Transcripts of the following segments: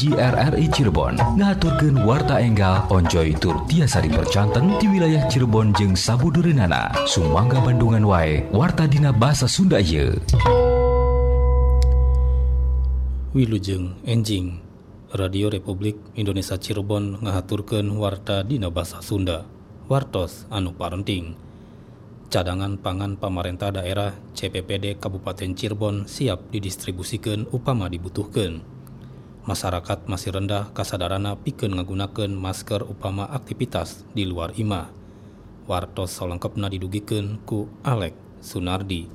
hiji RRI Cirebon ngaturken warta enggal Onjoy tur tiasa percanten di wilayah Cirebon jeung Sabudurenana Sumangga Bandungan wae warta Dina bahasa Sunda ye Wilujeng enjing Radio Republik Indonesia Cirebon ngahaturken warta Dina bahasa Sunda wartos anu parenting. cadangan pangan pamarentah daerah CPPD Kabupaten Cirebon siap didistribusikan upama dibutuhkan. Masyarakat masih rendah kasadarana pikeun ngagunakeun masker upama aktivitas di luar imah. Wartos salengkapna didugikeun ku Alek Sunardi.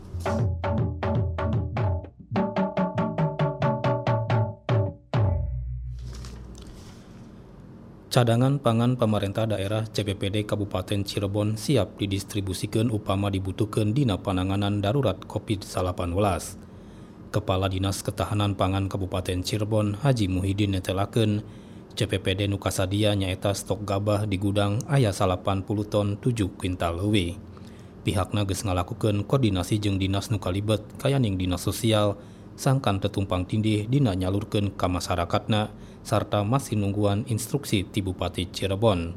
Cadangan pangan pemerintah daerah CPPD Kabupaten Cirebon siap didistribusikan upama dibutuhkan dina penanganan darurat COVID-19. Kepala Dinas Ketahanan Pangan Kabupaten Cirebon Haji Muhyiddin netelakeun CPPD Nukasadia nyaeta stok gabah di gudang aya 80 ton 7 kuintal leuwih. Pihakna geus ngalakukeun koordinasi jeung dinas nu kalibet kayaning dinas sosial sangkan tetumpang tindih dina nyalurkeun ka masyarakatna sarta masih nungguan instruksi ti Bupati Cirebon.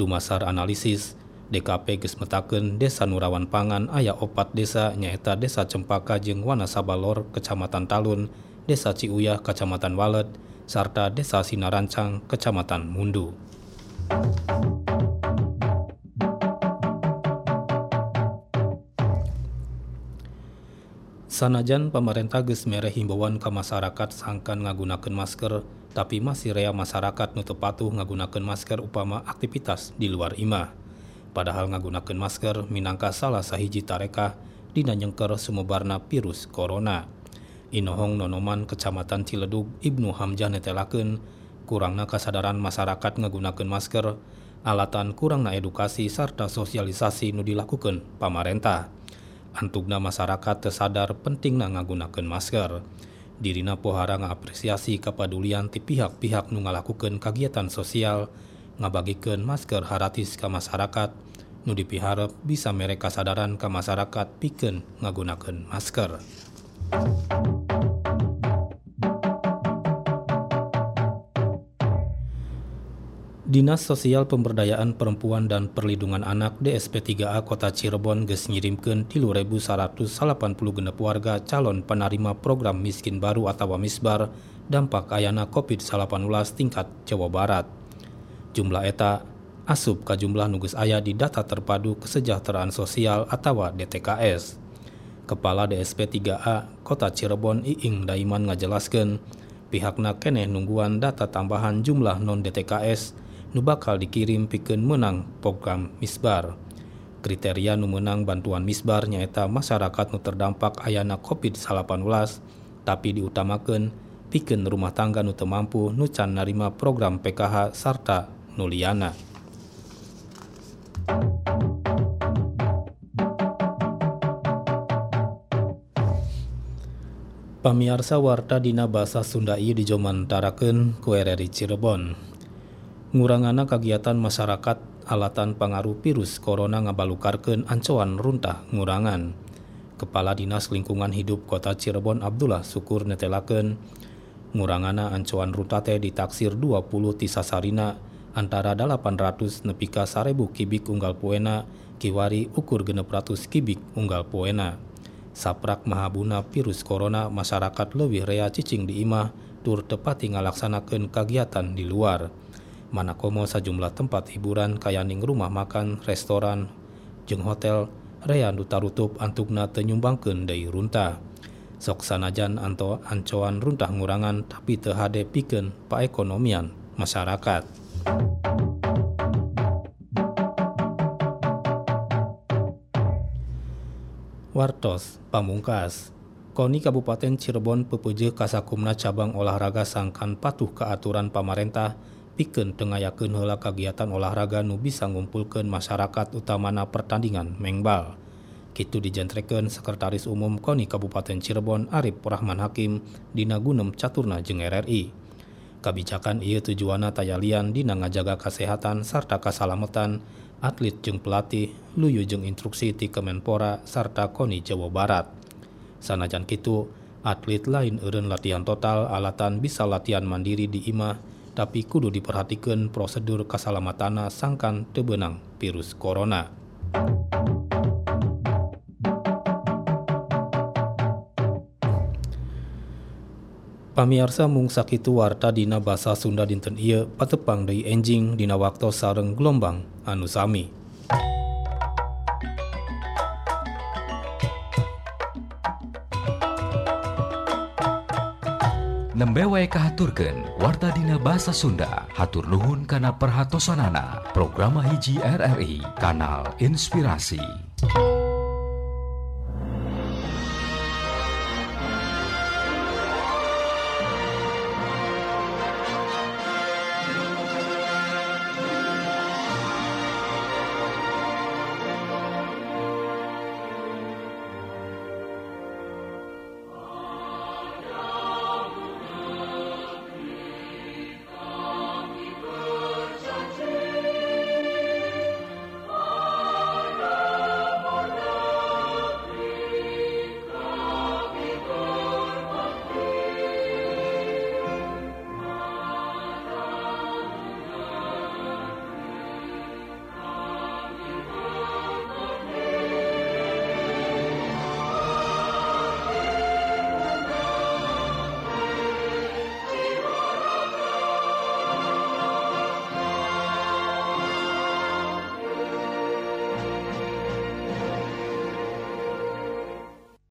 Dumasar analisis, DKP geus metakeun Desa Nurawan Pangan aya opat desa nyaeta Desa Cempaka jeung Wanasabalor Kecamatan Talun, Desa Ciuyah Kecamatan Walet, sarta Desa Sinarancang Kecamatan Mundu. Sanajan pemerintah geus mere himbauan ke masyarakat sangkan ngagunakeun masker tapi masih rea masyarakat nutup patuh ngagunakeun masker upama aktivitas di luar imah. padahal ngagunakan masker minangka salah sahiji tarekah dinanyengker sumebarna virus corona. Inohong Nonoman Kecamatan Ciledug Ibnu Hamzah netelaken kurangna kasadaran masyarakat ngagunakan masker alatan kurangna edukasi serta sosialisasi nu dilakukan pamarentah antugna masyarakat tersadar penting na ngagunakan masker dirina pohara ngapresiasi kepedulian ti pihak-pihak nu ngalakukan kegiatan sosial ngabagikeun masker haratis ka masyarakat nu dipiharep bisa mere kasadaran ka masyarakat pikeun ngagunakeun masker. Dinas Sosial Pemberdayaan Perempuan dan Perlindungan Anak DSP3A Kota Cirebon geus 3.180 genep warga calon penerima program miskin baru atau misbar dampak ayana COVID-19 tingkat Jawa Barat. jumlah eta asup ka jumlah nugus ayah di data terpadu kesejahteraan sosial atau DTKS. Kepala DSP 3A Kota Cirebon Iing Daiman ngajelaskan, pihakna keneh nungguan data tambahan jumlah non DTKS nu bakal dikirim pikeun menang program Misbar. Kriteria nu menang bantuan Misbar nyaeta masyarakat nu terdampak ayana COVID-19 tapi diutamakan pikeun rumah tangga nu teu mampu nu can narima program PKH sarta nuliana. Pamiarsa warta dina bahasa Sunda ieu dijomantarakeun ku RRI Cirebon. Ngurangana kagiatan masyarakat alatan pengaruh virus corona ngabalukarkeun ancoan runtah ngurangan. Kepala Dinas Lingkungan Hidup Kota Cirebon Abdullah Syukur netelakeun ngurangana ancoan runtah teh ditaksir 20 ti sasarina antara 800 nepi ka 1000 kibik unggal poena kiwari ukur 600 kibik unggal poena. Saprak mahabuna virus corona masyarakat lebih rea cicing di imah tur tepati ngalaksanakeun kagiatan di luar. Manakomo sajumlah tempat hiburan kayaning rumah makan, restoran, jeung hotel rea nu tarutup antugna tenyumbangkeun deui runta. Sok sanajan anto ancoan runtah ngurangan tapi teu hade pikeun paekonomian masyarakat. Wartos Pamungkas Koni Kabupaten Cirebon pepuje kasakumna cabang olahraga sangkan patuh ke aturan pamarentah pikeun tengayakeun heula kagiatan olahraga nu bisa ngumpulkeun masyarakat utamana pertandingan mengbal. Kitu dijentrekeun Sekretaris Umum Koni Kabupaten Cirebon Arif Rahman Hakim dina gunem caturna jeung RRI. Kabijakan ieu tujuanna tayalian dina ngajaga kesehatan sarta kasalamatan atlet jeung pelatih, luyu jeung instruksi ti Kemenpora sarta KONI Jawa Barat. Sanajan kitu, atlet lain eureun latihan total alatan bisa latihan mandiri di imah tapi kudu diperhatikan prosedur kasalamatana sangkan tebenang virus corona. Pamiarsa mung sakitu warta dina basa Sunda dinten ieu patepang deui enjing dina waktu sareng gelombang anu sami. Nembe wae kahaturkeun warta dina basa Sunda. Hatur nuhun kana perhatosanana. Programa hiji RRI Kanal Inspirasi.